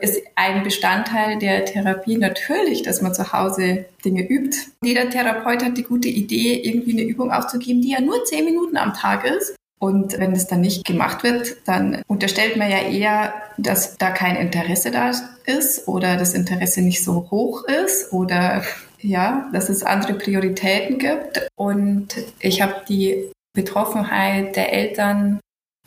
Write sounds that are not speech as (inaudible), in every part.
ist ein Bestandteil der Therapie natürlich, dass man zu Hause Dinge übt. Jeder Therapeut hat die gute Idee, irgendwie eine Übung aufzugeben, die ja nur zehn Minuten am Tag ist. Und wenn das dann nicht gemacht wird, dann unterstellt man ja eher, dass da kein Interesse da ist oder das Interesse nicht so hoch ist oder ja, dass es andere Prioritäten gibt. Und ich habe die Betroffenheit der Eltern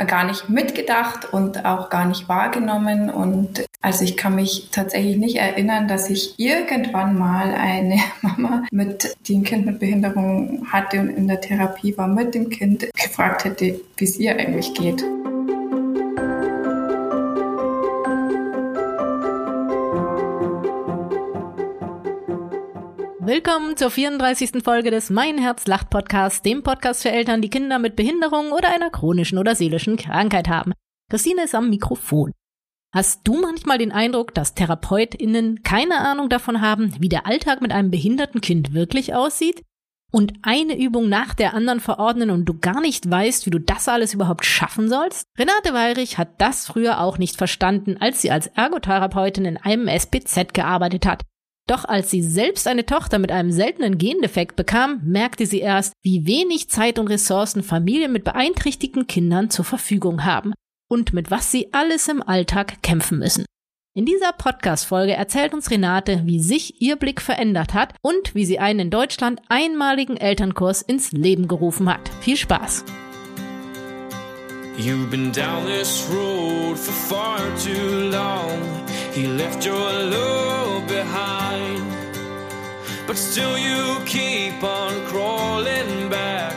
gar nicht mitgedacht und auch gar nicht wahrgenommen. Und also ich kann mich tatsächlich nicht erinnern, dass ich irgendwann mal eine (laughs) Mama mit, die ein Kind mit Behinderung hatte und in der Therapie war mit dem Kind, gefragt hätte, wie es ihr eigentlich geht. Willkommen zur 34. Folge des Mein Herz lacht Podcasts, dem Podcast für Eltern, die Kinder mit Behinderung oder einer chronischen oder seelischen Krankheit haben. Christine ist am Mikrofon. Hast du manchmal den Eindruck, dass TherapeutInnen keine Ahnung davon haben, wie der Alltag mit einem behinderten Kind wirklich aussieht? Und eine Übung nach der anderen verordnen und du gar nicht weißt, wie du das alles überhaupt schaffen sollst? Renate Weirich hat das früher auch nicht verstanden, als sie als Ergotherapeutin in einem SPZ gearbeitet hat. Doch als sie selbst eine Tochter mit einem seltenen Gendefekt bekam, merkte sie erst, wie wenig Zeit und Ressourcen Familien mit beeinträchtigten Kindern zur Verfügung haben und mit was sie alles im Alltag kämpfen müssen. In dieser Podcast-Folge erzählt uns Renate, wie sich ihr Blick verändert hat und wie sie einen in Deutschland einmaligen Elternkurs ins Leben gerufen hat. Viel Spaß! You've been down this road for far too long. He left your love behind. But still you keep on crawling back,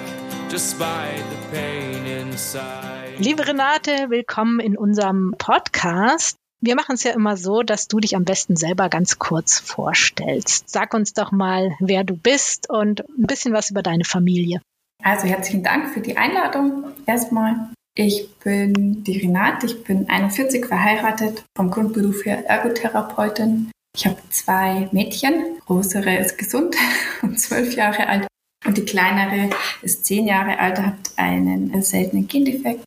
despite the pain inside. Liebe Renate, willkommen in unserem Podcast. Wir machen es ja immer so, dass du dich am besten selber ganz kurz vorstellst. Sag uns doch mal, wer du bist und ein bisschen was über deine Familie. Also herzlichen Dank für die Einladung erstmal. Ich bin die Renate, ich bin 41, verheiratet, vom Grundberuf her Ergotherapeutin. Ich habe zwei Mädchen, größere ist gesund (laughs) und zwölf Jahre alt und die kleinere ist zehn Jahre alt, hat einen seltenen Gendefekt.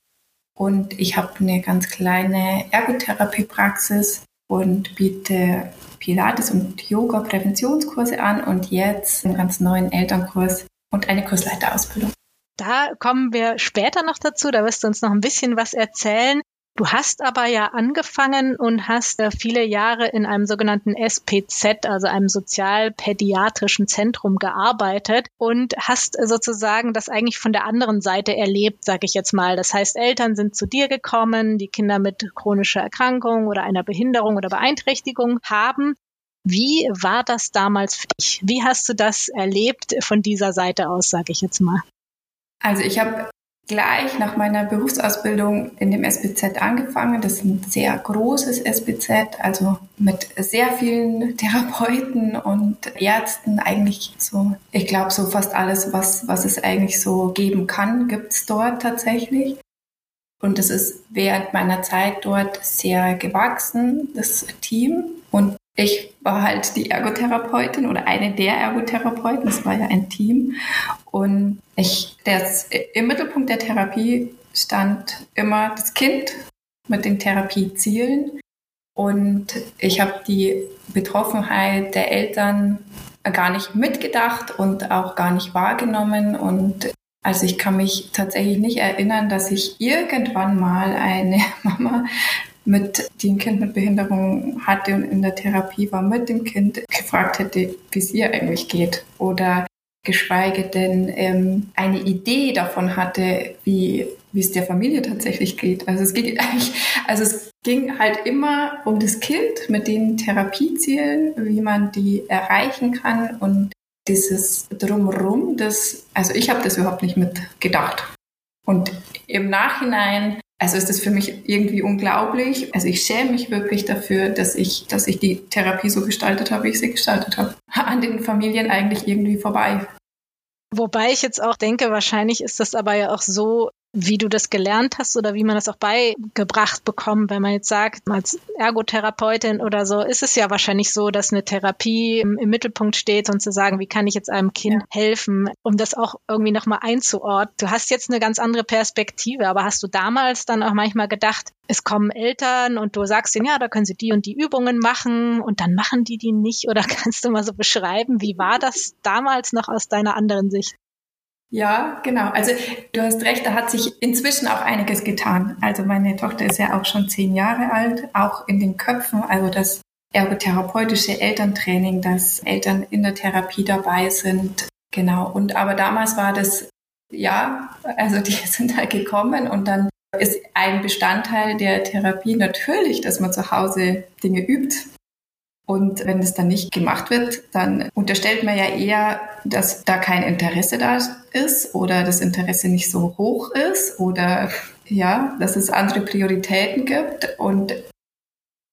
Und ich habe eine ganz kleine Ergotherapiepraxis und biete Pilates und Yoga Präventionskurse an und jetzt einen ganz neuen Elternkurs und eine Kursleiterausbildung. Da kommen wir später noch dazu, da wirst du uns noch ein bisschen was erzählen. Du hast aber ja angefangen und hast äh, viele Jahre in einem sogenannten SPZ, also einem sozialpädiatrischen Zentrum gearbeitet und hast sozusagen das eigentlich von der anderen Seite erlebt, sage ich jetzt mal. Das heißt, Eltern sind zu dir gekommen, die Kinder mit chronischer Erkrankung oder einer Behinderung oder Beeinträchtigung haben. Wie war das damals für dich? Wie hast du das erlebt von dieser Seite aus, sage ich jetzt mal? Also ich habe gleich nach meiner Berufsausbildung in dem SBZ angefangen. Das ist ein sehr großes SBZ, also mit sehr vielen (laughs) Therapeuten und Ärzten. Eigentlich so, ich glaube, so fast alles, was, was es eigentlich so geben kann, gibt's dort tatsächlich. Und es ist während meiner Zeit dort sehr gewachsen, das Team. Und ich war halt die Ergotherapeutin oder eine der Ergotherapeuten. Es war ja ein Team. Und ich, das, im Mittelpunkt der Therapie stand immer das Kind mit den Therapiezielen. Und ich habe die Betroffenheit der Eltern gar nicht mitgedacht und auch gar nicht wahrgenommen. Und also ich kann mich tatsächlich nicht erinnern, dass ich irgendwann mal eine (laughs) Mama mit, die ein Kind mit Behinderung hatte und in der Therapie war mit dem Kind, gefragt hätte, wie es ihr eigentlich geht. Oder geschweige denn ähm, eine Idee davon hatte, wie, wie es der Familie tatsächlich geht. Also es geht also es ging halt immer um das Kind mit den Therapiezielen, wie man die erreichen kann und dieses Drumrum, das, also ich habe das überhaupt nicht mitgedacht. Und im Nachhinein also ist das für mich irgendwie unglaublich. Also ich schäme mich wirklich dafür, dass ich, dass ich die Therapie so gestaltet habe, wie ich sie gestaltet habe. (laughs) An den Familien eigentlich irgendwie vorbei. Wobei ich jetzt auch denke, wahrscheinlich ist das aber ja auch so, wie du das gelernt hast oder wie man das auch beigebracht bekommt. Wenn man jetzt sagt, als Ergotherapeutin oder so, ist es ja wahrscheinlich so, dass eine Therapie im, im Mittelpunkt steht und zu sagen, wie kann ich jetzt einem Kind ja. helfen, um das auch irgendwie nochmal einzuordnen. Du hast jetzt eine ganz andere Perspektive, aber hast du damals dann auch manchmal gedacht, es kommen Eltern und du sagst ihnen, ja, da können sie die und die Übungen machen und dann machen die die nicht oder (laughs) kannst du mal so beschreiben, wie war das damals noch aus deiner anderen Sicht? Ja, genau. Also du hast recht, da hat sich inzwischen auch einiges getan. Also meine Tochter ist ja auch schon zehn Jahre alt, auch in den Köpfen, also das ergotherapeutische Elterntraining, dass Eltern in der Therapie dabei sind. Genau. Und aber damals war das, ja, also die (laughs) sind da gekommen und dann ist ein Bestandteil der Therapie natürlich, dass man zu Hause Dinge übt. Und wenn das dann nicht gemacht wird, dann unterstellt man ja eher, dass da kein Interesse da ist oder das Interesse nicht so hoch ist oder ja, dass es andere Prioritäten gibt. Und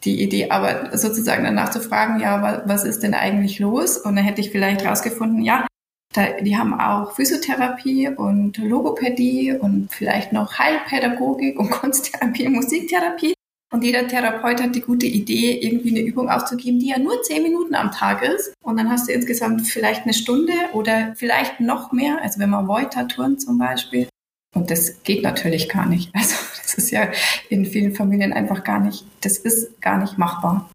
die Idee aber sozusagen danach zu fragen, ja, was ist denn eigentlich los? Und dann hätte ich vielleicht rausgefunden, ja, da, die haben auch Physiotherapie und Logopädie und vielleicht noch Heilpädagogik und (laughs) Kunsttherapie Musiktherapie. Und jeder Therapeut hat die gute Idee, irgendwie eine Übung aufzugeben, die ja nur zehn Minuten am Tag ist. Und dann hast du insgesamt vielleicht eine Stunde oder vielleicht noch mehr. Also wenn man Voita-Touren zum Beispiel. Und das geht natürlich gar nicht. (laughs) Also das ist ja in vielen Familien einfach gar nicht, das ist gar nicht machbar.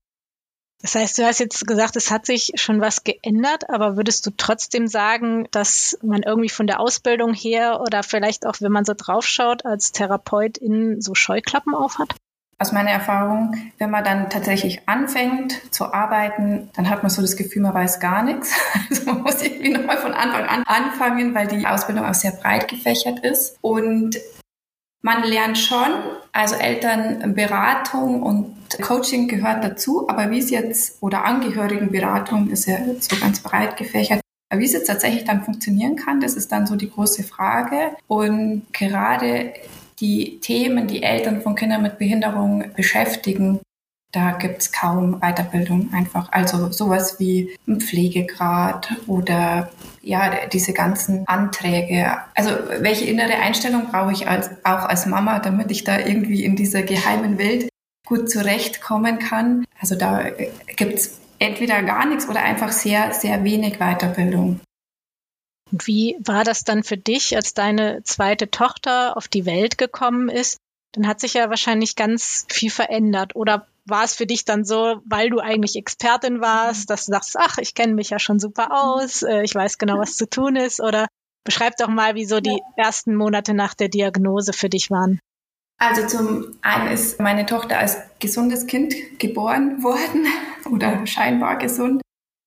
Das heißt, du hast jetzt gesagt, es hat sich schon was geändert, aber würdest du trotzdem sagen, dass man irgendwie von der Ausbildung her oder vielleicht auch, wenn man so draufschaut, als Therapeutin so Scheuklappen aufhat? Aus meiner Erfahrung, wenn man dann tatsächlich anfängt zu arbeiten, dann hat man so das Gefühl, man weiß gar nichts. (laughs) Also man muss irgendwie nochmal von Anfang an anfangen, weil die Ausbildung auch sehr breit gefächert ist. Und man lernt schon, also Elternberatung und Coaching gehört dazu, aber wie es jetzt, oder Angehörigenberatung ist ja so ganz breit gefächert, aber wie es jetzt tatsächlich dann funktionieren kann, das ist dann so die große Frage. Und gerade die Themen, die Eltern von Kindern mit Behinderung beschäftigen, da gibt es kaum Weiterbildung einfach. Also sowas wie ein Pflegegrad oder ja, diese ganzen Anträge. Also welche innere Einstellung brauche ich als, auch als Mama, damit ich da irgendwie in dieser geheimen Welt gut zurechtkommen kann? Also da gibt es entweder gar nichts oder einfach sehr, sehr wenig Weiterbildung. Und wie war das dann für dich, als deine zweite Tochter auf die Welt gekommen ist? Dann hat sich ja wahrscheinlich ganz viel verändert. Oder war es für dich dann so, weil du eigentlich Expertin warst, dass du sagst, ach, ich kenne mich ja schon super aus, äh, ich weiß genau, was zu tun ist? Oder beschreib doch mal, wie so die ersten Monate nach der Diagnose für dich waren. Also zum einen ist meine Tochter als gesundes Kind geboren worden (laughs) oder scheinbar gesund.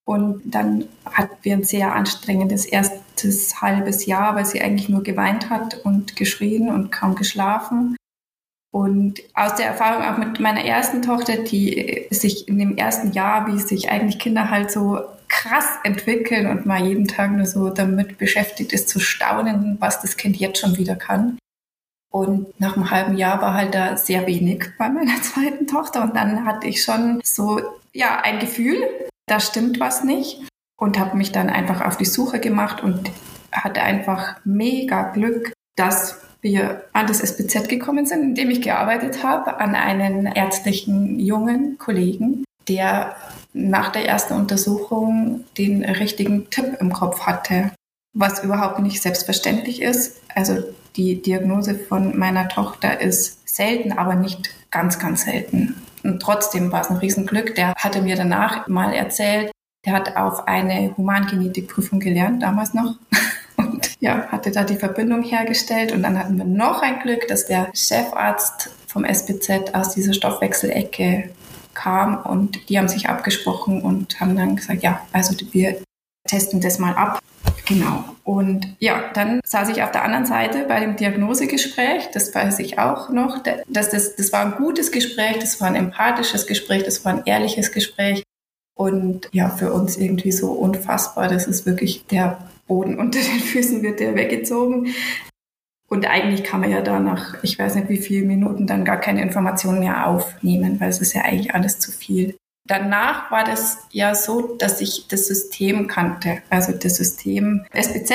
Und dann hatten wir ein sehr anstrengendes erstes halbes Jahr, weil sie eigentlich nur geweint hat und geschrien und kaum geschlafen. Und aus der Erfahrung auch mit meiner ersten Tochter, die sich in dem ersten Jahr, wie sich eigentlich Kinder halt so krass entwickeln und mal jeden Tag nur so damit beschäftigt ist, zu staunen, was das Kind jetzt schon wieder kann. Und nach einem halben Jahr war halt da sehr wenig bei meiner (laughs) zweiten Tochter. Und dann hatte ich schon so, ja, ein Gefühl, da stimmt was nicht und habe mich dann einfach auf die Suche gemacht und hatte einfach mega Glück, dass wir an das SBZ gekommen sind, in dem ich gearbeitet habe, an einen ärztlichen jungen Kollegen, der nach der ersten Untersuchung den richtigen Tipp im Kopf hatte, was überhaupt nicht selbstverständlich ist. Also die Diagnose von meiner Tochter ist selten, aber nicht ganz, ganz selten. Und trotzdem war es ein Riesenglück. Der hatte mir danach mal erzählt, der hat auf eine Humangenetikprüfung gelernt, damals noch. (laughs) Und ja, hatte da die Verbindung hergestellt. Und dann hatten wir noch ein Glück, dass der Chefarzt vom SBZ aus dieser Stoffwechselecke kam und die haben sich abgesprochen und haben dann gesagt, ja, also wir testen das mal ab. Genau. Und ja, dann saß ich auf der anderen Seite bei dem Diagnosegespräch. Das weiß ich auch noch. Das, das, das war ein gutes Gespräch, das war ein empathisches Gespräch, das war ein ehrliches Gespräch. Und ja, für uns irgendwie so unfassbar. Das ist wirklich der Boden (laughs) unter den Füßen wird der weggezogen. Und eigentlich kann man ja da nach, ich weiß nicht wie viele Minuten, dann gar keine Informationen mehr aufnehmen, weil es ist ja eigentlich alles zu viel. Danach war das ja so, dass ich das System kannte, also das System SBZ.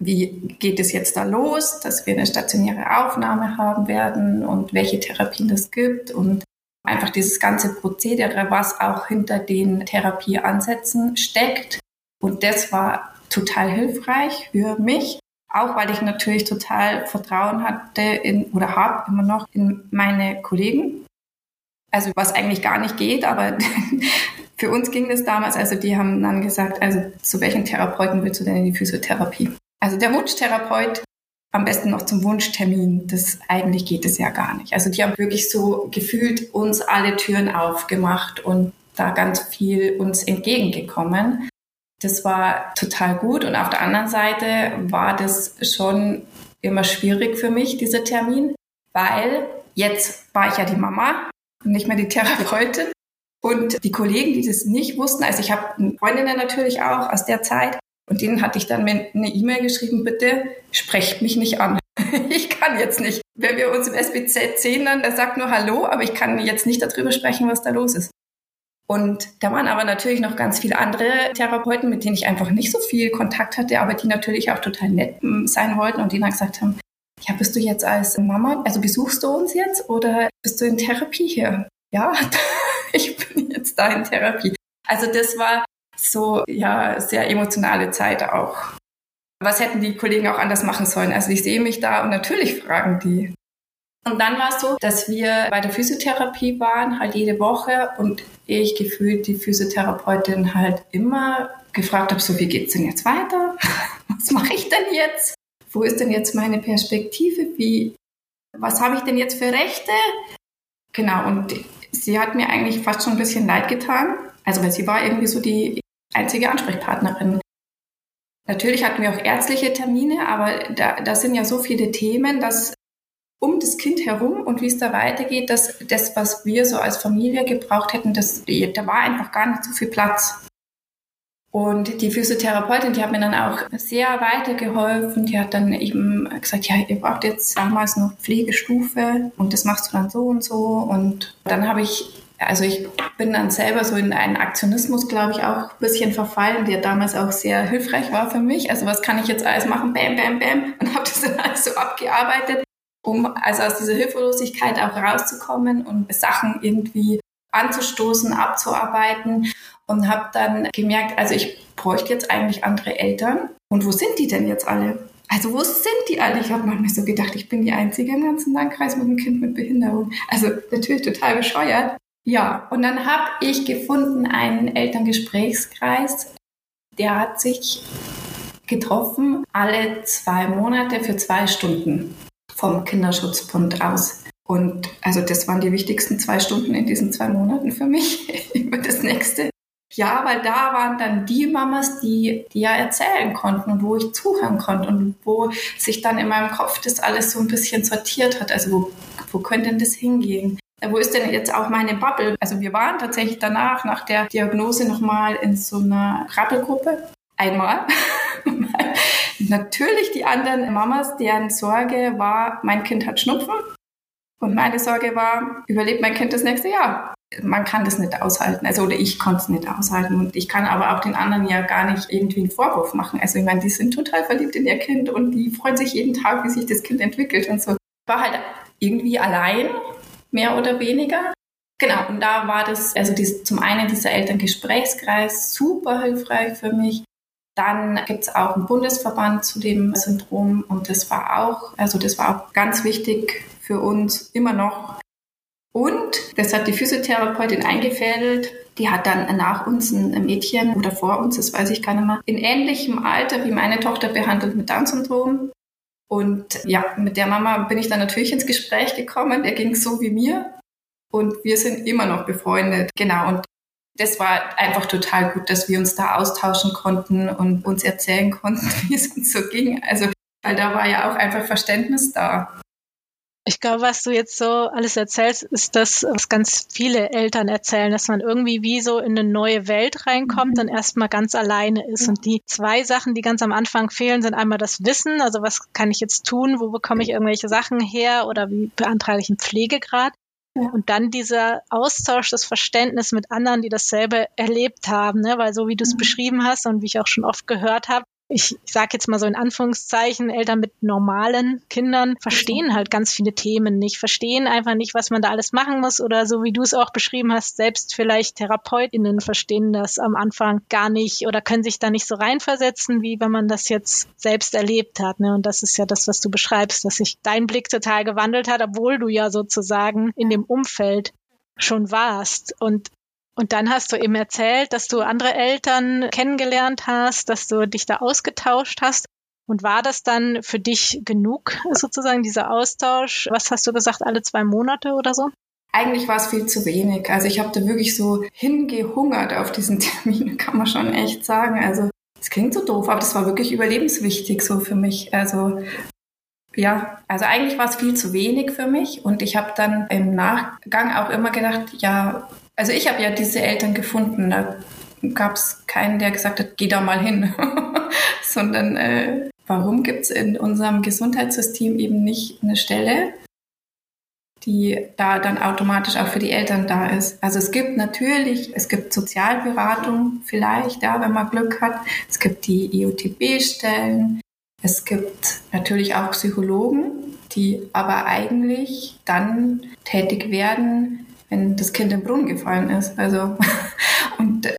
wie geht es jetzt da los, dass wir eine stationäre Aufnahme haben werden und welche Therapien es gibt und einfach dieses ganze Prozedere, was auch hinter den Therapieansätzen steckt. Und das war total hilfreich für mich, auch weil ich natürlich total Vertrauen hatte in oder habe immer noch in meine Kollegen. Also was eigentlich gar nicht geht, aber (laughs) für uns ging das damals. Also die haben dann gesagt, also zu welchen Therapeuten willst du denn in die Physiotherapie? Also der Wunschtherapeut am besten noch zum Wunschtermin. Das eigentlich geht es ja gar nicht. Also die haben wirklich so gefühlt uns alle Türen aufgemacht und da ganz viel uns entgegengekommen. Das war total gut. Und auf der anderen Seite war das schon immer schwierig für mich, dieser Termin, weil jetzt war ich ja die Mama nicht mehr die Therapeutin. Und die Kollegen, die das nicht wussten, also ich habe Freundinnen natürlich auch aus der Zeit, und denen hatte ich dann eine E-Mail geschrieben, bitte sprecht mich nicht an. (laughs) ich kann jetzt nicht. Wenn wir uns im SBZ sehen, dann, sagt nur Hallo, aber ich kann jetzt nicht darüber sprechen, was da los ist. Und da waren aber natürlich noch ganz viele andere Therapeuten, mit denen ich einfach nicht so viel Kontakt hatte, aber die natürlich auch total nett hm, sein wollten und die dann gesagt haben, ja, bist du jetzt als Mama, also besuchst du uns jetzt oder bist du in Therapie hier? Ja, (laughs) ich bin jetzt da in Therapie. Also das war so, ja, sehr emotionale Zeit auch. Was hätten die Kollegen auch anders machen sollen? Also ich sehe mich da und natürlich fragen die. Und dann war es so, dass wir bei der Physiotherapie waren, halt jede Woche und ich gefühlt die Physiotherapeutin halt immer gefragt habe, so wie geht's denn jetzt weiter? (laughs) Was mache ich denn jetzt? Wo ist denn jetzt meine Perspektive? Wie, was habe ich denn jetzt für Rechte? Genau, und sie hat mir eigentlich fast schon ein bisschen leid getan. Also, weil sie war irgendwie so die einzige Ansprechpartnerin. Natürlich hatten wir auch ärztliche Termine, aber da, da sind ja so viele Themen, dass um das Kind herum und wie es da weitergeht, dass das, was wir so als Familie gebraucht hätten, das, da war einfach gar nicht so viel Platz. Und die Physiotherapeutin, die hat mir dann auch sehr weitergeholfen. Die hat dann eben gesagt, ja, ihr braucht jetzt damals noch Pflegestufe und das machst du dann so und so. Und dann habe ich also ich bin dann selber so in einen Aktionismus, glaube ich, auch ein bisschen verfallen, der damals auch sehr hilfreich war für mich. Also was kann ich jetzt alles machen? Bam, bam, bam. Und habe das dann alles so abgearbeitet, um also aus dieser Hilflosigkeit auch rauszukommen und Sachen irgendwie anzustoßen, abzuarbeiten. Und habe dann gemerkt, also ich bräuchte jetzt eigentlich andere Eltern. Und wo sind die denn jetzt alle? Also wo sind die alle? Ich habe manchmal so gedacht, ich bin die Einzige im ganzen Landkreis mit einem Kind mit Behinderung. Also natürlich total bescheuert. Ja, und dann habe ich gefunden einen Elterngesprächskreis, der hat sich getroffen alle zwei Monate für zwei Stunden vom Kinderschutzbund aus. Und also das waren die wichtigsten zwei Stunden in diesen zwei Monaten für mich (laughs) über das nächste. Ja, weil da waren dann die Mamas, die, die ja erzählen konnten und wo ich zuhören konnte und wo sich dann in meinem Kopf das alles so ein bisschen sortiert hat. Also wo, wo könnte denn das hingehen? wo ist denn jetzt auch meine Bubble? Also wir waren tatsächlich danach, nach der Diagnose nochmal in so einer Krabbelgruppe. Einmal. (laughs) Natürlich die anderen Mamas, deren Sorge war, mein Kind hat Schnupfen. Und meine Sorge war, überlebt mein Kind das nächste Jahr? Man kann das nicht aushalten. Also, oder ich konnte es nicht aushalten. Und ich kann aber auch den anderen ja gar nicht irgendwie einen Vorwurf machen. Also, ich meine, die sind total verliebt in ihr Kind und die freuen sich jeden Tag, wie sich das Kind entwickelt und so. War halt irgendwie allein mehr oder weniger. Genau, und da war das, also dies, zum einen dieser Elterngesprächskreis super hilfreich für mich. Dann gibt es auch einen Bundesverband zu dem Syndrom und das war auch, also das war auch ganz wichtig für uns immer noch. Und das hat die Physiotherapeutin eingefädelt. Die hat dann nach uns ein Mädchen oder vor uns, das weiß ich gar nicht mehr, in ähnlichem Alter wie meine Tochter behandelt mit Down-Syndrom. Und ja, mit der Mama bin ich dann natürlich ins Gespräch gekommen. Der ging so wie mir. Und wir sind immer noch befreundet. Genau. Und das war einfach total gut, dass wir uns da austauschen konnten und uns erzählen konnten, (laughs) wie es uns so ging. Also, weil da war ja auch einfach Verständnis da. Ich glaube, was du jetzt so alles erzählst, ist das, was ganz viele Eltern erzählen, dass man irgendwie wie so in eine neue Welt reinkommt und erstmal ganz alleine ist. Und die zwei Sachen, die ganz am Anfang fehlen, sind einmal das Wissen, also was kann ich jetzt tun, wo bekomme ich irgendwelche Sachen her oder wie beantrage ich einen Pflegegrad. Und dann dieser Austausch, das Verständnis mit anderen, die dasselbe erlebt haben, ne? weil so wie du es mhm. beschrieben hast und wie ich auch schon oft gehört habe, ich, sage jetzt mal so in Anführungszeichen, Eltern mit normalen Kindern verstehen halt ganz viele Themen nicht, verstehen einfach nicht, was man da alles machen muss oder so wie du es auch beschrieben hast, selbst vielleicht TherapeutInnen verstehen das am Anfang gar nicht oder können sich da nicht so reinversetzen, wie wenn man das jetzt selbst erlebt hat. Ne? Und das ist ja das, was du beschreibst, dass sich dein Blick total gewandelt hat, obwohl du ja sozusagen in dem Umfeld schon warst. Und und dann hast du eben erzählt, dass du andere Eltern kennengelernt hast, dass du dich da ausgetauscht hast. Und war das dann für dich genug, sozusagen, dieser Austausch? Was hast du gesagt, alle zwei Monate oder so? Eigentlich war es viel zu wenig. Also ich habe da wirklich so hingehungert auf diesen (laughs) Termin, kann man schon echt sagen. Also es klingt so doof, aber das war wirklich überlebenswichtig so für mich. Also ja, also eigentlich war es viel zu wenig für mich und ich habe dann im Nachgang auch immer gedacht, ja, also ich habe ja diese Eltern gefunden. Da gab es keinen, der gesagt hat, geh da mal hin, (laughs) sondern äh, warum gibt es in unserem Gesundheitssystem eben nicht eine Stelle, die da dann automatisch auch für die Eltern da ist. Also es gibt natürlich, es gibt Sozialberatung vielleicht, ja, wenn man Glück hat. Es gibt die IOTB-Stellen. Es gibt natürlich auch Psychologen, die aber eigentlich dann tätig werden, wenn das Kind im Brunnen gefallen ist. Also, (laughs) und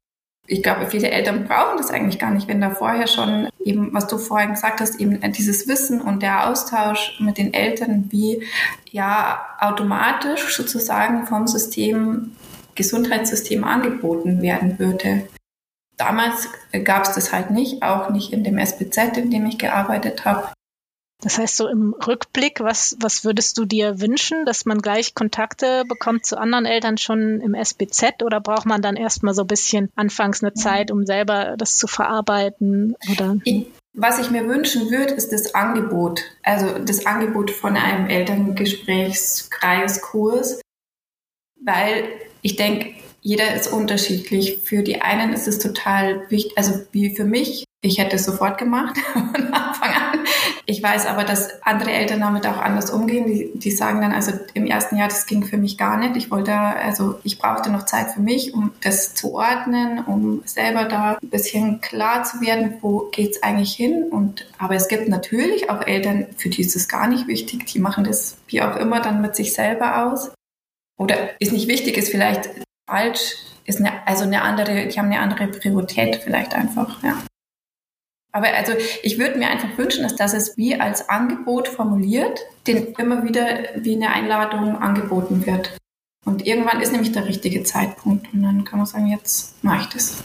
ich glaube, viele Eltern brauchen das eigentlich gar nicht, wenn da vorher schon eben, was du vorhin gesagt hast, eben dieses Wissen und der Austausch mit den Eltern, wie ja automatisch sozusagen vom System, Gesundheitssystem angeboten werden würde. Damals gab es das halt nicht, auch nicht in dem SBZ, in dem ich gearbeitet habe. Das heißt, so im Rückblick, was, was würdest du dir wünschen, dass man gleich Kontakte bekommt zu anderen Eltern schon im SBZ oder braucht man dann erstmal so ein bisschen anfangs eine Zeit, um selber das zu verarbeiten? Oder? Was ich mir wünschen würde, ist das Angebot. Also das Angebot von einem Elterngesprächskreiskurs, weil ich denke, jeder ist unterschiedlich. Für die einen ist es total wichtig, also wie für mich, ich hätte es sofort gemacht (laughs) von Anfang an. Ich weiß aber, dass andere Eltern damit auch anders umgehen. Die, die sagen dann, also im ersten Jahr, das ging für mich gar nicht. Ich wollte, also ich brauchte noch Zeit für mich, um das zu ordnen, um selber da ein bisschen klar zu werden, wo geht's eigentlich hin. Und aber es gibt natürlich auch Eltern, für die ist es gar nicht wichtig. Die machen das wie auch immer dann mit sich selber aus. Oder ist nicht wichtig, ist vielleicht falsch, ist eine, also eine andere, die haben eine andere Priorität vielleicht einfach, ja. Aber also ich würde mir einfach wünschen, dass das es wie als Angebot formuliert, den immer wieder wie eine Einladung angeboten wird. Und irgendwann ist nämlich der richtige Zeitpunkt und dann kann man sagen, jetzt mache ich das.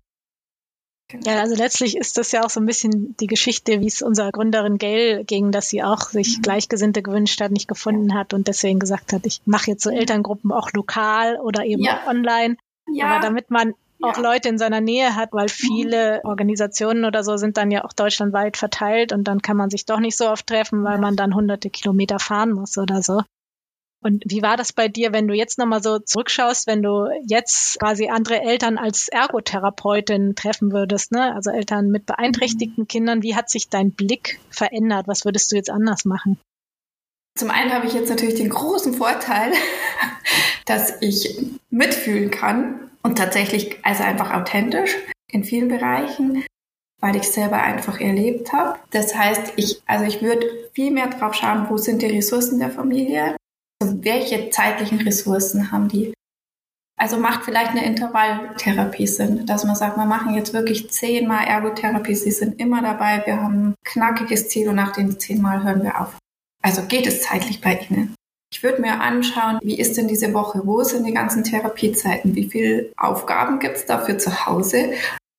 Genau. Ja, also letztlich ist das ja auch so ein bisschen die Geschichte, wie es unserer Gründerin Gail ging, dass sie auch sich mhm. Gleichgesinnte gewünscht hat, nicht gefunden hat und deswegen gesagt hat, ich mache jetzt so Elterngruppen auch lokal oder eben ja. online. Ja. Aber damit man auch Leute in seiner Nähe hat, weil viele Organisationen oder so sind dann ja auch deutschlandweit verteilt und dann kann man sich doch nicht so oft treffen, weil man dann hunderte Kilometer fahren muss oder so. Und wie war das bei dir, wenn du jetzt nochmal so zurückschaust, wenn du jetzt quasi andere Eltern als Ergotherapeutin treffen würdest, ne? Also Eltern mit beeinträchtigten Kindern, wie hat sich dein Blick verändert? Was würdest du jetzt anders machen? Zum einen habe ich jetzt natürlich den großen Vorteil, (laughs) dass ich mitfühlen kann und tatsächlich, also einfach authentisch in vielen Bereichen, weil ich selber einfach erlebt habe. Das heißt, ich, also ich würde viel mehr drauf schauen, wo sind die Ressourcen der Familie, also welche zeitlichen Ressourcen haben die. Also macht vielleicht eine Intervalltherapie Sinn, dass man sagt, wir machen jetzt wirklich zehnmal Ergotherapie, sie sind immer dabei, wir haben ein knackiges Ziel und nach den zehnmal hören wir auf. Also geht es zeitlich bei Ihnen. Ich würde mir anschauen, wie ist denn diese Woche? Wo sind die ganzen Therapiezeiten? Wie viele Aufgaben gibt es dafür zu Hause?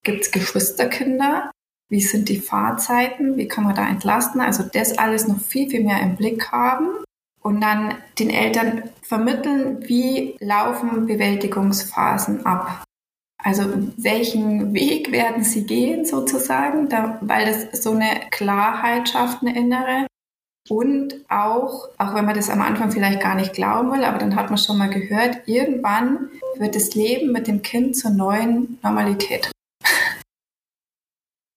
Gibt es Geschwisterkinder? Wie sind die Fahrzeiten? Wie kann man da entlasten? Also das alles noch viel, viel mehr im Blick haben und dann den Eltern vermitteln, wie laufen Bewältigungsphasen ab. Also welchen Weg werden sie gehen sozusagen, da, weil das so eine Klarheit schafft, eine innere. Und auch, auch wenn man das am Anfang vielleicht gar nicht glauben will, aber dann hat man schon mal gehört, irgendwann wird das Leben mit dem Kind zur neuen Normalität. (laughs)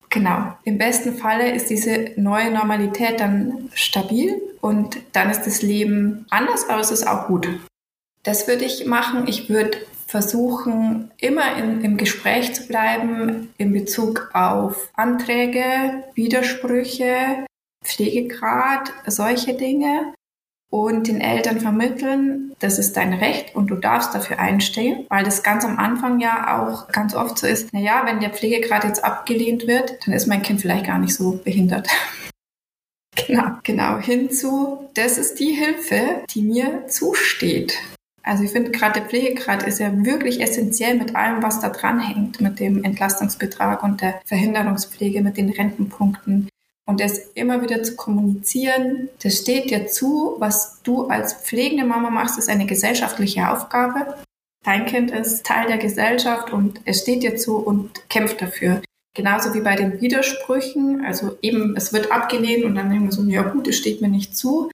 genau. Im besten Falle ist diese neue Normalität dann stabil und dann ist das Leben anders, aber es ist auch gut. Das würde ich machen. Ich würde versuchen, immer in, im Gespräch zu bleiben in Bezug auf Anträge, Widersprüche, Pflegegrad, solche Dinge und den Eltern vermitteln, das ist dein Recht und du darfst dafür einstehen, weil das ganz am Anfang ja auch ganz oft so ist, naja, wenn der Pflegegrad jetzt abgelehnt wird, dann ist mein Kind vielleicht gar nicht so behindert. (laughs) genau, genau, hinzu, das ist die Hilfe, die mir zusteht. Also ich finde gerade der Pflegegrad ist ja wirklich essentiell mit allem, was da dran hängt, mit dem Entlastungsbetrag und der Verhinderungspflege, mit den Rentenpunkten. Und das immer wieder zu kommunizieren, das steht dir zu, was du als pflegende Mama machst, ist eine gesellschaftliche Aufgabe. Dein Kind ist Teil der Gesellschaft und es steht dir zu und kämpft dafür. Genauso wie bei den Widersprüchen, also eben, es wird abgelehnt und dann denken wir so, ja gut, es steht mir nicht zu.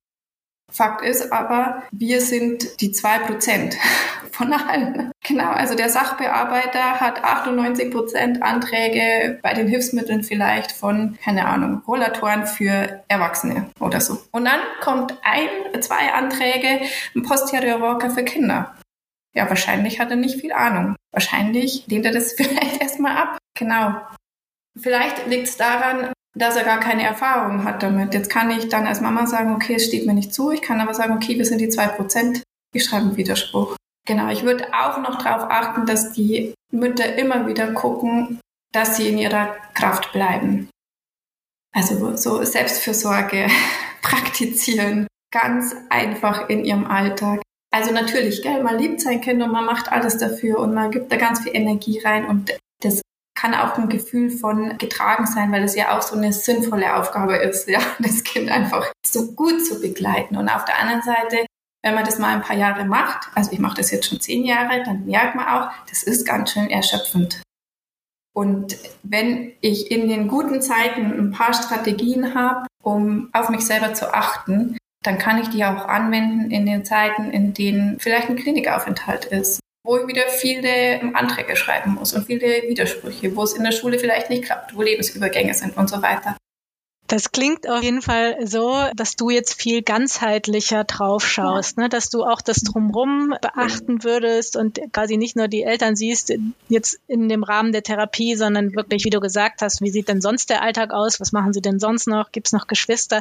Fakt ist aber, wir sind die zwei Prozent (laughs) von allen. Genau, also der Sachbearbeiter hat 98 Prozent Anträge bei den Hilfsmitteln vielleicht von, keine Ahnung, Rollatoren für Erwachsene oder so. Und dann kommt ein, zwei Anträge, ein Posterior Walker für Kinder. Ja, wahrscheinlich hat er nicht viel Ahnung. Wahrscheinlich lehnt er das (laughs) vielleicht erstmal ab. Genau. Vielleicht liegt es daran, dass er gar keine Erfahrung hat damit. Jetzt kann ich dann als Mama sagen, okay, es steht mir nicht zu. Ich kann aber sagen, okay, wir sind die zwei Prozent. Ich schreibe einen Widerspruch. Genau, ich würde auch noch darauf achten, dass die Mütter immer wieder gucken, dass sie in ihrer Kraft bleiben. Also so Selbstfürsorge (laughs) praktizieren, ganz einfach in ihrem Alltag. Also natürlich, gell, man liebt sein Kind und man macht alles dafür und man gibt da ganz viel Energie rein und das kann auch ein Gefühl von getragen sein, weil es ja auch so eine sinnvolle Aufgabe ist, ja, (laughs) das Kind einfach so gut zu begleiten. Und auf der anderen Seite, wenn man das mal ein paar Jahre macht, also ich mache das jetzt schon zehn Jahre, dann merkt man auch, das ist ganz schön erschöpfend. Und wenn ich in den guten Zeiten ein paar Strategien habe, um auf mich selber zu achten, dann kann ich die auch anwenden in den Zeiten, in denen vielleicht ein Klinikaufenthalt ist wo ich wieder viele Anträge schreiben muss und viele Widersprüche, wo es in der Schule vielleicht nicht klappt, wo Lebensübergänge sind und so weiter. Das klingt auf jeden Fall so, dass du jetzt viel ganzheitlicher drauf schaust, ne? dass du auch das Drumrum beachten würdest und quasi nicht nur die Eltern siehst, jetzt in dem Rahmen der Therapie, sondern wirklich, wie du gesagt hast, wie sieht denn sonst der Alltag aus? Was machen sie denn sonst noch? Gibt es noch Geschwister?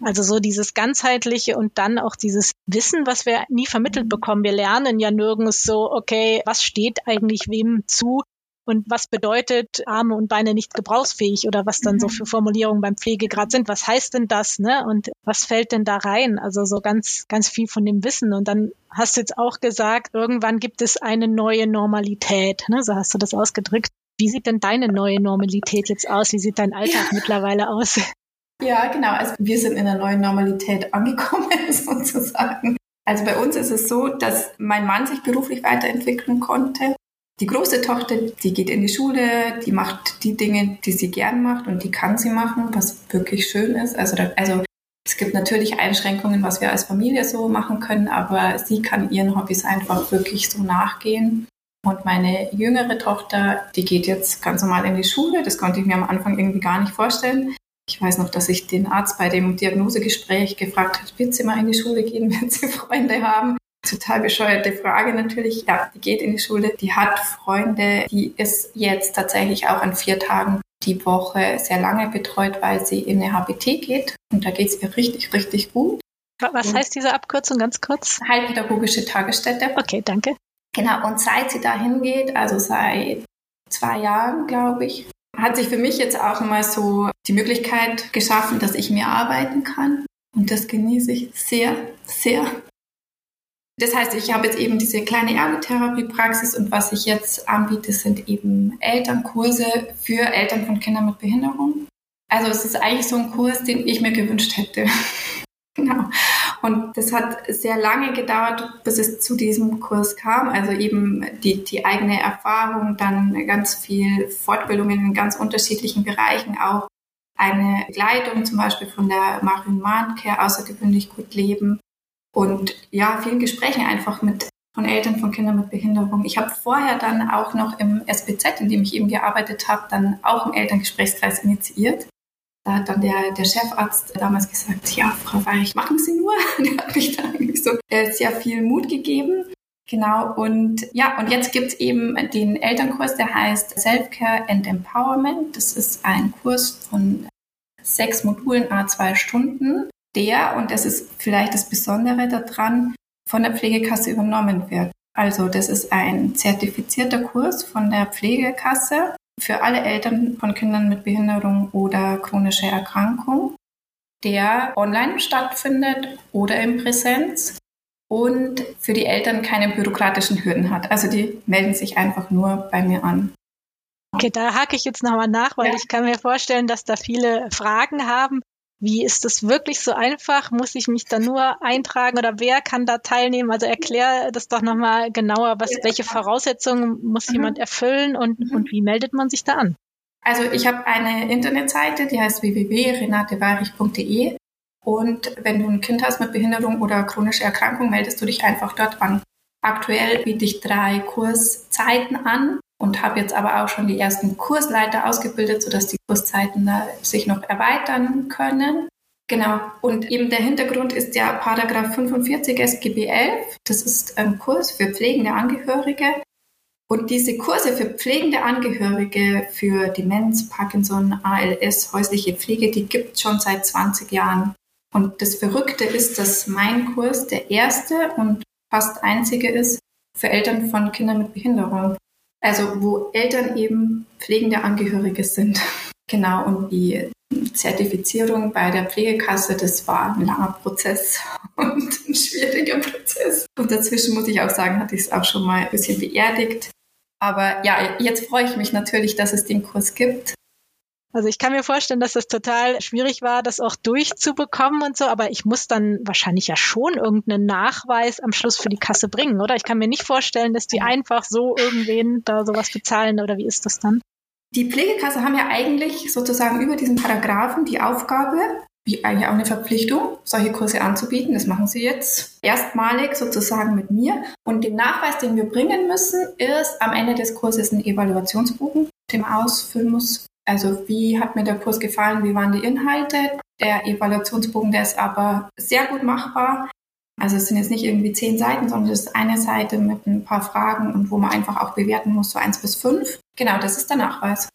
Also so dieses ganzheitliche und dann auch dieses Wissen, was wir nie vermittelt bekommen. Wir lernen ja nirgends so, okay, was steht eigentlich wem zu und was bedeutet Arme und Beine nicht gebrauchsfähig oder was dann so mhm. für Formulierungen beim Pflegegrad sind. Was heißt denn das, ne? Und was fällt denn da rein? Also so ganz, ganz viel von dem Wissen. Und dann hast du jetzt auch gesagt, irgendwann gibt es eine neue Normalität, ne? So hast du das ausgedrückt. Wie sieht denn deine neue Normalität jetzt aus? Wie sieht dein Alltag ja. mittlerweile aus? Ja, genau. Also wir sind in der neuen Normalität angekommen, (laughs) sozusagen. Also bei uns ist es so, dass mein Mann sich beruflich weiterentwickeln konnte. Die große Tochter, die geht in die Schule, die macht die Dinge, die sie gern macht und die kann sie machen, was wirklich schön ist. Also, da, also es gibt natürlich Einschränkungen, was wir als Familie so machen können, aber sie kann ihren Hobbys einfach wirklich so nachgehen. Und meine jüngere Tochter, die geht jetzt ganz normal in die Schule. Das konnte ich mir am Anfang irgendwie gar nicht vorstellen. Ich weiß noch, dass ich den Arzt bei dem Diagnosegespräch gefragt hat, wird sie mal in die Schule gehen, (laughs) wenn sie Freunde haben? Total bescheuerte Frage natürlich. Ja, die geht in die Schule, die hat Freunde, die ist jetzt tatsächlich auch an vier Tagen die Woche sehr lange betreut, weil sie in eine HBT geht. Und da geht es ihr richtig, richtig gut. Was heißt diese Abkürzung ganz kurz? Heilpädagogische Tagesstätte. Okay, danke. Genau, und seit sie dahin geht, also seit zwei Jahren, glaube ich, hat sich für mich jetzt auch mal so die Möglichkeit geschaffen, dass ich mehr arbeiten kann. Und das genieße ich sehr, sehr. Das heißt, ich habe jetzt eben diese kleine Ergotherapie-Praxis und was ich jetzt anbiete, sind eben Elternkurse für Eltern von Kindern mit Behinderung. Also es ist eigentlich so ein Kurs, den ich mir gewünscht hätte. (laughs) genau. Und das hat sehr lange gedauert, bis es zu diesem Kurs kam. Also eben die, die eigene Erfahrung, dann ganz viel Fortbildung in ganz unterschiedlichen Bereichen, auch eine Begleitung zum Beispiel von der Marion Mahncare, außergewöhnlich gut leben. Und ja, vielen Gesprächen einfach mit von Eltern von Kindern mit Behinderung. Ich habe vorher dann auch noch im SBZ, in dem ich eben gearbeitet habe, dann auch einen Elterngesprächskreis initiiert. Da hat dann der, der Chefarzt damals gesagt, ja, Frau Weich, machen Sie nur. (laughs) Der hat mich da eigentlich so äh, sehr viel Mut gegeben. Genau, und ja, und jetzt gibt's eben den Elternkurs, der heißt Self-Care and Empowerment. Das ist ein Kurs von sechs Modulen, a zwei Stunden, der, und das ist vielleicht das Besondere daran, von der Pflegekasse übernommen wird. Also das ist ein zertifizierter Kurs von der Pflegekasse für alle Eltern von Kindern mit Behinderung oder chronischer Erkrankung, der online stattfindet oder in Präsenz und für die Eltern keine bürokratischen Hürden hat. Also die melden sich einfach nur bei mir an. Okay, da hake ich jetzt nochmal nach, weil ja. ich kann mir vorstellen, dass da viele Fragen haben. Wie ist das wirklich so einfach? Muss ich mich da nur eintragen oder wer kann da teilnehmen? Also erklär das doch nochmal genauer, was, welche Voraussetzungen muss mhm. jemand erfüllen und, mhm. und wie meldet man sich da an? Also ich habe eine Internetseite, die heißt www.renateweirich.de und wenn du ein Kind hast mit Behinderung oder chronischer Erkrankung, meldest du dich einfach dort an. Aktuell biete ich drei Kurszeiten an und habe jetzt aber auch schon die ersten Kursleiter ausgebildet, sodass die Kurszeiten da sich noch erweitern können. Genau. Und eben der Hintergrund ist der Paragraph 45 SGB 11. Das ist ein Kurs für pflegende Angehörige. Und diese Kurse für pflegende Angehörige für Demenz, Parkinson, ALS, häusliche Pflege, die gibt es schon seit 20 Jahren. Und das Verrückte ist, dass mein Kurs der erste und fast einzige ist für Eltern von Kindern mit Behinderung. Also wo Eltern eben pflegende Angehörige sind. (laughs) Genau, und die Zertifizierung bei der Pflegekasse, das war ein langer Prozess (laughs) und ein schwieriger Prozess. Und dazwischen muss ich auch sagen, hatte ich es auch schon mal ein bisschen beerdigt. Aber ja, jetzt freue ich mich natürlich, dass es den Kurs gibt. Also ich kann mir vorstellen, dass es total schwierig war, das auch durchzubekommen und so, aber ich muss dann wahrscheinlich ja schon irgendeinen Nachweis am Schluss für die Kasse bringen, oder? Ich kann mir nicht vorstellen, dass die einfach so irgendwen da sowas bezahlen, oder wie ist das dann? Die Pflegekasse haben ja eigentlich sozusagen über diesen Paragraphen die Aufgabe, wie eigentlich auch eine Verpflichtung, solche Kurse anzubieten. Das machen sie jetzt erstmalig sozusagen mit mir. Und den Nachweis, den wir bringen müssen, ist am Ende des Kurses ein Evaluationsbogen, den man ausfüllen muss also wie hat mir der Kurs gefallen, wie waren die Inhalte? Der Evaluationsbogen, der ist aber sehr gut machbar. Also es sind jetzt nicht irgendwie zehn Seiten, sondern es ist eine Seite mit ein paar Fragen und wo man einfach auch bewerten muss, so eins bis fünf. Genau, das ist der Nachweis.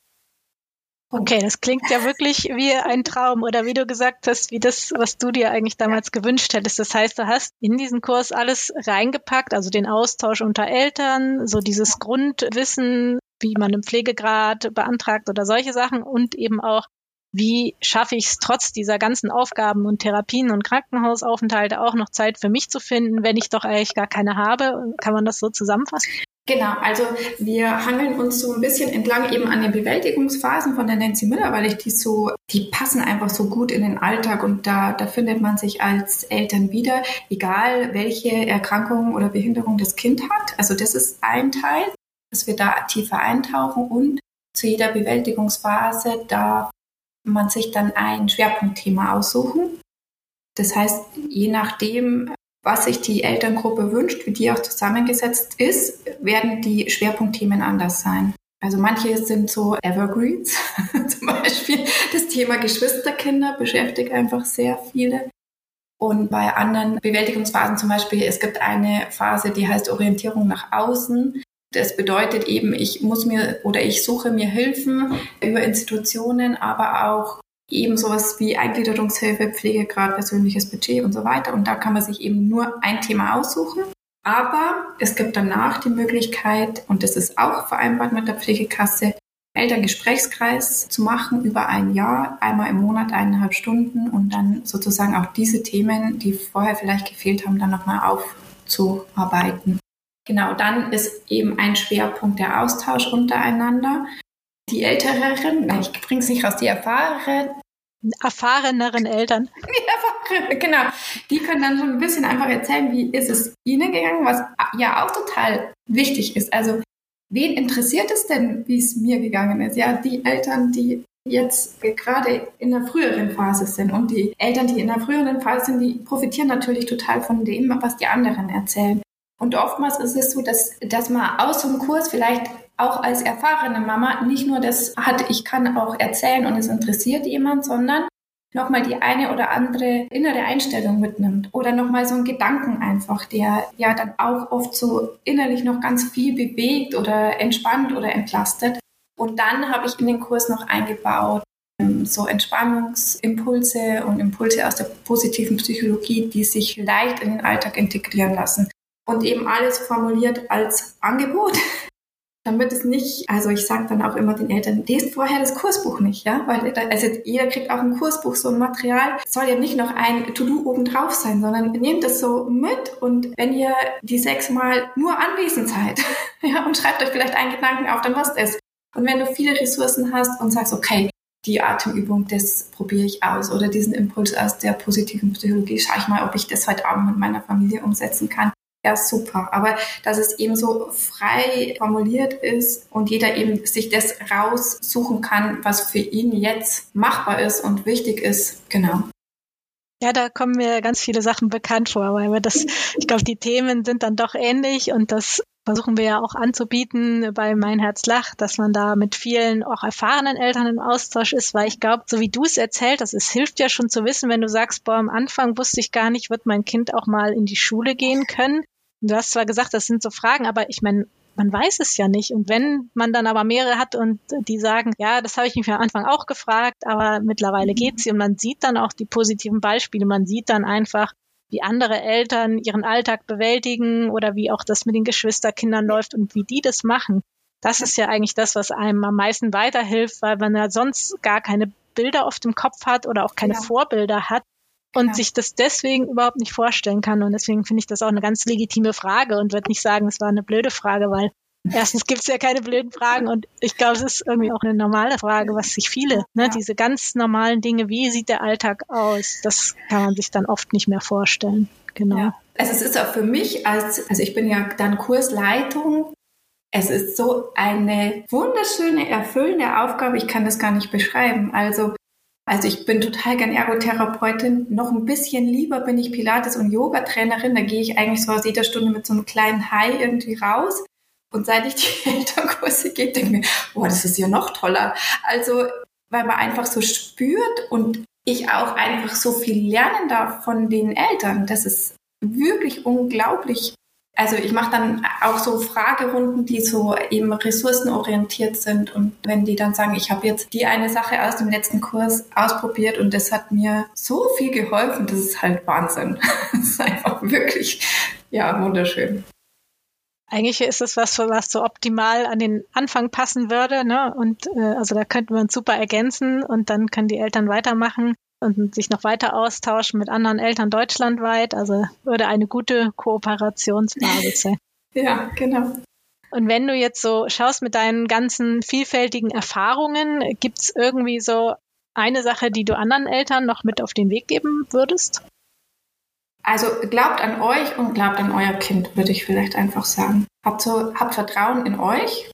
Okay, das klingt ja wirklich wie ein Traum oder wie du gesagt hast, wie das, was du dir eigentlich damals gewünscht hättest. Das heißt, du hast in diesen Kurs alles reingepackt, also den Austausch unter Eltern, so dieses Grundwissen, wie man einen Pflegegrad beantragt oder solche Sachen und eben auch, wie schaffe ich es trotz dieser ganzen Aufgaben und Therapien und Krankenhausaufenthalte auch noch Zeit für mich zu finden, wenn ich doch eigentlich gar keine habe? Kann man das so zusammenfassen? Genau, also wir hangeln uns so ein bisschen entlang eben an den Bewältigungsphasen von der Nancy Müller, weil ich die so, die passen einfach so gut in den Alltag und da, da findet man sich als Eltern wieder, egal welche Erkrankung oder Behinderung das Kind hat. Also das ist ein Teil dass wir da tiefer eintauchen und zu jeder Bewältigungsphase darf man sich dann ein Schwerpunktthema aussuchen. Das heißt, je nachdem, was sich die Elterngruppe wünscht, wie die auch zusammengesetzt ist, werden die Schwerpunktthemen anders sein. Also manche sind so Evergreens, (laughs) zum Beispiel das Thema Geschwisterkinder beschäftigt einfach sehr viele. Und bei anderen Bewältigungsphasen zum Beispiel, es gibt eine Phase, die heißt Orientierung nach außen. Das bedeutet eben, ich muss mir oder ich suche mir Hilfen über Institutionen, aber auch eben sowas wie Eingliederungshilfe, Pflegegrad, persönliches Budget und so weiter. Und da kann man sich eben nur ein Thema aussuchen. Aber es gibt danach die Möglichkeit, und das ist auch vereinbart mit der Pflegekasse, Elterngesprächskreis zu machen über ein Jahr, einmal im Monat eineinhalb Stunden und dann sozusagen auch diese Themen, die vorher vielleicht gefehlt haben, dann nochmal aufzuarbeiten. Genau, dann ist eben ein Schwerpunkt der Austausch untereinander. Die Älteren, ich bringe es nicht raus, die Erfahrenen, erfahreneren Eltern. (laughs) Die erfahrenen, genau. Die können dann so ein bisschen einfach erzählen, wie ist es ihnen gegangen, was ja auch total wichtig ist. Also, wen interessiert es denn, wie es mir gegangen ist? Ja, die Eltern, die jetzt gerade in der früheren Phase sind und die Eltern, die in der früheren Phase sind, die profitieren natürlich total von dem, was die anderen erzählen. Und oftmals ist es so, dass, dass man aus einem Kurs vielleicht auch als erfahrene Mama nicht nur das hat, ich kann auch erzählen und es interessiert jemand, sondern nochmal die eine oder andere innere Einstellung mitnimmt oder nochmal so einen Gedanken einfach, der ja dann auch oft so innerlich noch ganz viel bewegt oder entspannt oder entlastet. Und dann habe ich in den Kurs noch eingebaut, ähm, so Entspannungsimpulse und Impulse aus der positiven Psychologie, die sich leicht in den Alltag integrieren lassen. Und eben alles formuliert als Angebot, (laughs) damit es nicht, also ich sage dann auch immer den Eltern, lest vorher das Kursbuch nicht, ja, weil also jeder kriegt auch ein Kursbuch, so ein Material, es soll ja nicht noch ein To-Do obendrauf sein, sondern nehmt es so mit und wenn ihr die sechs Mal nur anwesend seid, (laughs) ja, und schreibt euch vielleicht einen Gedanken auf, dann was es. Und wenn du viele Ressourcen hast und sagst, okay, die Atemübung, das probiere ich aus oder diesen Impuls aus der positiven Psychologie, schaue ich mal, ob ich das heute Abend mit meiner Familie umsetzen kann. Ja, super. Aber dass es eben so frei formuliert ist und jeder eben sich das raussuchen kann, was für ihn jetzt machbar ist und wichtig ist. Genau. Ja, da kommen mir ganz viele Sachen bekannt vor, weil wir das, ich glaube, die Themen sind dann doch ähnlich und das versuchen wir ja auch anzubieten bei Mein Herz lacht, dass man da mit vielen auch erfahrenen Eltern im Austausch ist, weil ich glaube, so wie du es erzählt hast, es hilft ja schon zu wissen, wenn du sagst, boah, am Anfang wusste ich gar nicht, wird mein Kind auch mal in die Schule gehen können. Du hast zwar gesagt, das sind so Fragen, aber ich meine, man weiß es ja nicht. Und wenn man dann aber mehrere hat und die sagen, ja, das habe ich mich am Anfang auch gefragt, aber mittlerweile geht sie und man sieht dann auch die positiven Beispiele, man sieht dann einfach, wie andere Eltern ihren Alltag bewältigen oder wie auch das mit den Geschwisterkindern läuft und wie die das machen. Das ist ja eigentlich das, was einem am meisten weiterhilft, weil man ja sonst gar keine Bilder auf dem Kopf hat oder auch keine ja. Vorbilder hat und ja. sich das deswegen überhaupt nicht vorstellen kann. Und deswegen finde ich das auch eine ganz legitime Frage und würde nicht sagen, es war eine blöde Frage, weil erstens gibt es ja keine blöden Fragen und ich glaube, es ist irgendwie auch eine normale Frage, was sich viele, ne, ja. diese ganz normalen Dinge, wie sieht der Alltag aus, das kann man sich dann oft nicht mehr vorstellen. Genau. Ja. Also es ist auch für mich als, also ich bin ja dann Kursleitung es ist so eine wunderschöne, erfüllende Aufgabe. Ich kann das gar nicht beschreiben. Also also ich bin total gern Ergotherapeutin. Noch ein bisschen lieber bin ich Pilates- und Yoga-Trainerin. Da gehe ich eigentlich so aus jeder Stunde mit so einem kleinen High irgendwie raus. Und seit ich die (laughs) Elternkurse gehe, denke ich mir, boah, das ist ja noch toller. Also, weil man einfach so spürt und ich auch einfach so viel lernen darf von den Eltern. Das ist wirklich unglaublich also ich mache dann auch so Fragerunden, die so eben ressourcenorientiert sind. Und wenn die dann sagen, ich habe jetzt die eine Sache aus dem letzten Kurs ausprobiert und das hat mir so viel geholfen, das ist halt Wahnsinn. (laughs) Das ist einfach wirklich, ja, wunderschön. Eigentlich ist es was, was so optimal an den Anfang passen würde, ne? Und äh, also da könnten wir uns super ergänzen und dann können die Eltern weitermachen und sich noch weiter austauschen mit anderen Eltern deutschlandweit. Also würde eine gute Kooperationsbasis (laughs) sein. ja, genau. Und wenn du jetzt so schaust mit deinen ganzen vielfältigen Erfahrungen, gibt es irgendwie so eine Sache, die du anderen Eltern noch mit auf den Weg geben würdest? Also glaubt an euch und glaubt an euer Kind, würde ich vielleicht einfach sagen. Habt so, habt Vertrauen in euch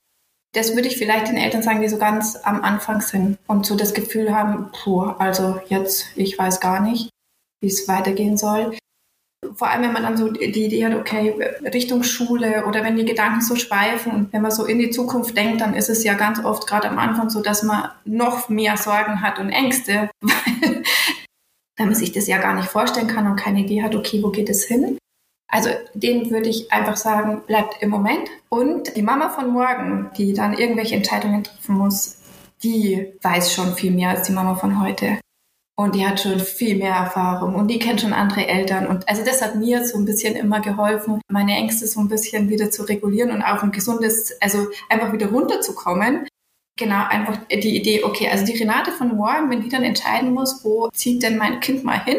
das würde ich vielleicht den Eltern sagen, die so ganz am Anfang sind und so das Gefühl haben, puh, also jetzt, ich weiß gar nicht, wie es weitergehen soll. Vor allem, wenn man dann so die Idee hat, okay, Richtung Schule oder wenn die Gedanken so schweifen und wenn man so in die Zukunft denkt, dann ist es ja ganz oft gerade am Anfang so, dass man noch mehr Sorgen hat und Ängste, (laughs) weil, weil man sich das ja gar nicht vorstellen kann und keine Idee hat, okay, wo geht es hin? Also denen würde ich einfach sagen, bleibt im Moment. Und die Mama von morgen, die dann irgendwelche Entscheidungen treffen muss, die weiß schon viel mehr als die Mama von heute. Und die hat schon viel mehr Erfahrung und die kennt schon andere Eltern. Und also das hat mir so ein bisschen immer geholfen, meine Ängste so ein bisschen wieder zu regulieren und auch ein gesundes, also einfach wieder runterzukommen. Genau, einfach die Idee, okay, also die Renate von morgen, wenn die dann entscheiden muss, wo zieht denn mein Kind mal hin,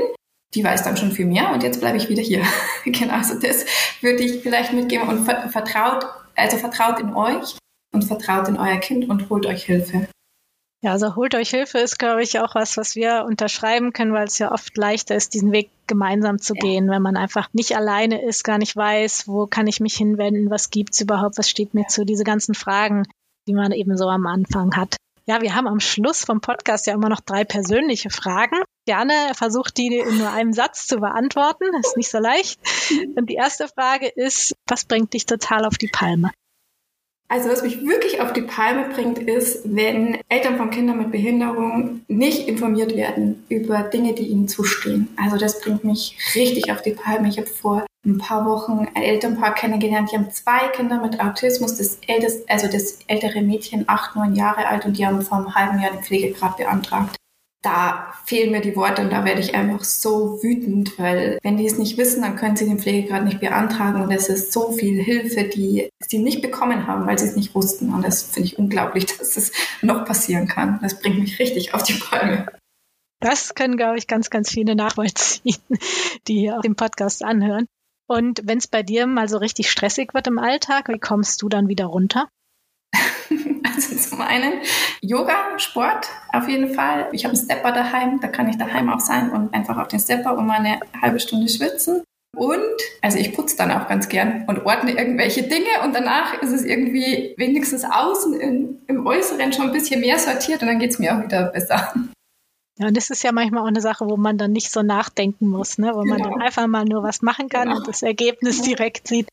die weiß dann schon viel mehr und jetzt bleibe ich wieder hier. (laughs) genau, also das würde ich vielleicht mitgeben und vertraut, also vertraut in euch und vertraut in euer Kind und holt euch Hilfe. Ja, also holt euch Hilfe ist, glaube ich, auch was, was wir unterschreiben können, weil es ja oft leichter ist, diesen Weg gemeinsam zu ja. gehen, wenn man einfach nicht alleine ist, gar nicht weiß, wo kann ich mich hinwenden, was gibt's überhaupt, was steht mir zu, diese ganzen Fragen, die man eben so am Anfang hat. Ja, wir haben am Schluss vom Podcast ja immer noch drei persönliche Fragen. Gerne versucht die in nur einem Satz zu beantworten. Das ist nicht so leicht. Und die erste Frage ist, was bringt dich total auf die Palme? Also was mich wirklich auf die Palme bringt, ist, wenn Eltern von Kindern mit Behinderung nicht informiert werden über Dinge, die ihnen zustehen. Also das bringt mich richtig auf die Palme. Ich habe vor ein paar Wochen ein Elternpaar kennengelernt, die haben zwei Kinder mit Autismus, das älteste, also das ältere Mädchen, acht, neun Jahre alt und die haben vor einem halben Jahr den Pflegegrad beantragt da fehlen mir die Worte und da werde ich einfach so wütend, weil wenn die es nicht wissen, dann können sie den Pflegegrad nicht beantragen und es ist so viel Hilfe, die sie nicht bekommen haben, weil sie es nicht wussten und das finde ich unglaublich, (laughs) dass das noch passieren kann. Das bringt mich richtig auf die Palme. Das können, glaube ich, ganz, ganz viele nachvollziehen, (laughs) die hier den Podcast anhören. Und wenn es bei dir mal so richtig stressig wird im Alltag, wie kommst du dann wieder runter? Zum einen Yoga, Sport auf jeden Fall. Ich habe einen Stepper daheim, da kann ich daheim auch sein und einfach auf den Stepper um eine halbe Stunde schwitzen. Und, also ich putze dann auch ganz gern und ordne irgendwelche Dinge und danach ist es irgendwie wenigstens außen in, im Äußeren schon ein bisschen mehr sortiert und dann geht es mir auch wieder besser. Ja, und das ist ja manchmal auch eine Sache, wo man dann nicht so nachdenken muss, ne? wo genau. man dann einfach mal nur was machen kann genau. und das Ergebnis direkt sieht.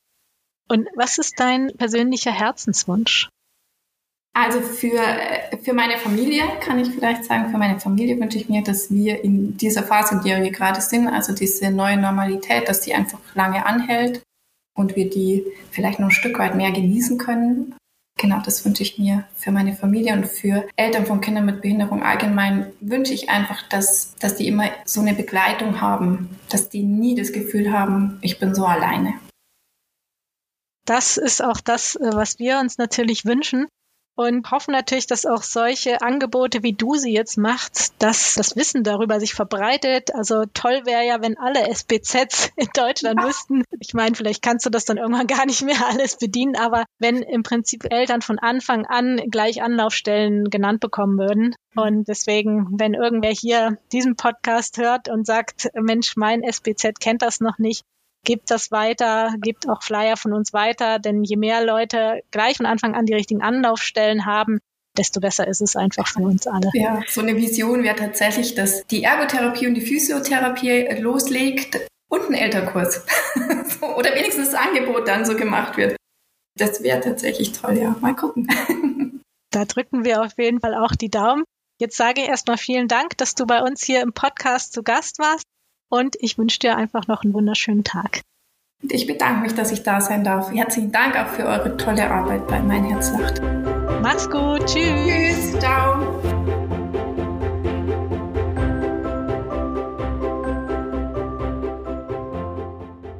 Und was ist dein persönlicher Herzenswunsch? Also für, für meine Familie kann ich vielleicht sagen, für meine Familie wünsche ich mir, dass wir in dieser Phase, in der wir gerade sind, also diese neue Normalität, dass die einfach lange anhält und wir die vielleicht noch ein Stück weit mehr genießen können. Genau, das wünsche ich mir für meine Familie und für Eltern von Kindern mit Behinderung allgemein wünsche ich einfach, dass, dass die immer so eine Begleitung haben, dass die nie das Gefühl haben, ich bin so alleine. Das ist auch das, äh, was wir uns natürlich wünschen und hoffen natürlich, dass auch solche Angebote, wie du sie jetzt machst, dass das Wissen darüber sich verbreitet. Also toll wäre ja, wenn alle SBZs (laughs) in Deutschland wüssten. Ich meine, vielleicht kannst du das dann irgendwann (laughs) gar nicht mehr alles bedienen, aber wenn im Prinzip Eltern von Anfang an gleich Anlaufstellen genannt bekommen würden. Und deswegen, wenn irgendwer hier diesen Podcast hört und sagt, Mensch, mein SBZ kennt das noch nicht, gebt das weiter, gebt auch Flyer von uns weiter, denn je mehr Leute gleich von Anfang an die richtigen Anlaufstellen haben, desto besser ist es einfach für uns alle. Ja, so eine Vision wäre tatsächlich, dass die Ergotherapie und die Physiotherapie loslegt und ein Elternkurs. (laughs) Oder wenigstens das Angebot dann so gemacht wird. Das wäre tatsächlich toll, ja. Mal gucken. (laughs) Da drücken wir auf jeden Fall auch die Daumen. Jetzt sage ich erstmal vielen Dank, dass du bei uns hier im Podcast zu Gast warst und ich wünsche dir einfach noch einen wunderschönen Tag. Ich bedanke mich, dass ich da sein darf. Herzlichen Dank auch für eure tolle Arbeit bei Mein Herz lacht. Mach's gut. Tschüss. Tschüss. Ciao.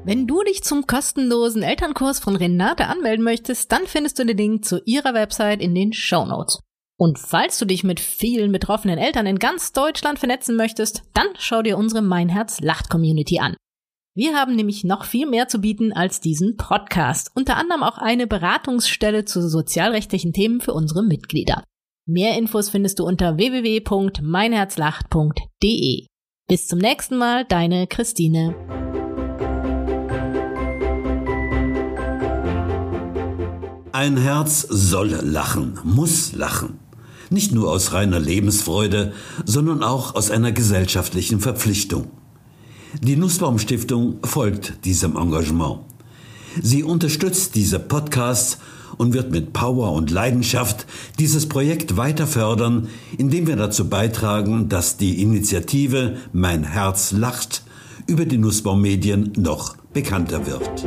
Wenn du dich zum kostenlosen Elternkurs von Renate anmelden möchtest, dann findest du den Link zu ihrer Website in den Show Notes. Und falls du dich mit vielen betroffenen Eltern in ganz Deutschland vernetzen möchtest, dann schau dir unsere Mein Herz lacht Community an. Wir haben nämlich noch viel mehr zu bieten als diesen Podcast, unter anderem auch eine Beratungsstelle zu sozialrechtlichen Themen für unsere Mitglieder. Mehr Infos findest du unter www.meinherzlacht.de. Bis zum nächsten Mal, deine Christine. Ein Herz soll lachen, muss lachen. Nicht nur aus reiner Lebensfreude, sondern auch aus einer gesellschaftlichen Verpflichtung. Die Nussbaum Stiftung folgt diesem Engagement. Sie unterstützt diese Podcasts und wird mit Power und Leidenschaft dieses Projekt weiter fördern, indem wir dazu beitragen, dass die Initiative Mein Herz lacht über die Nussbaum Medien noch bekannter wird.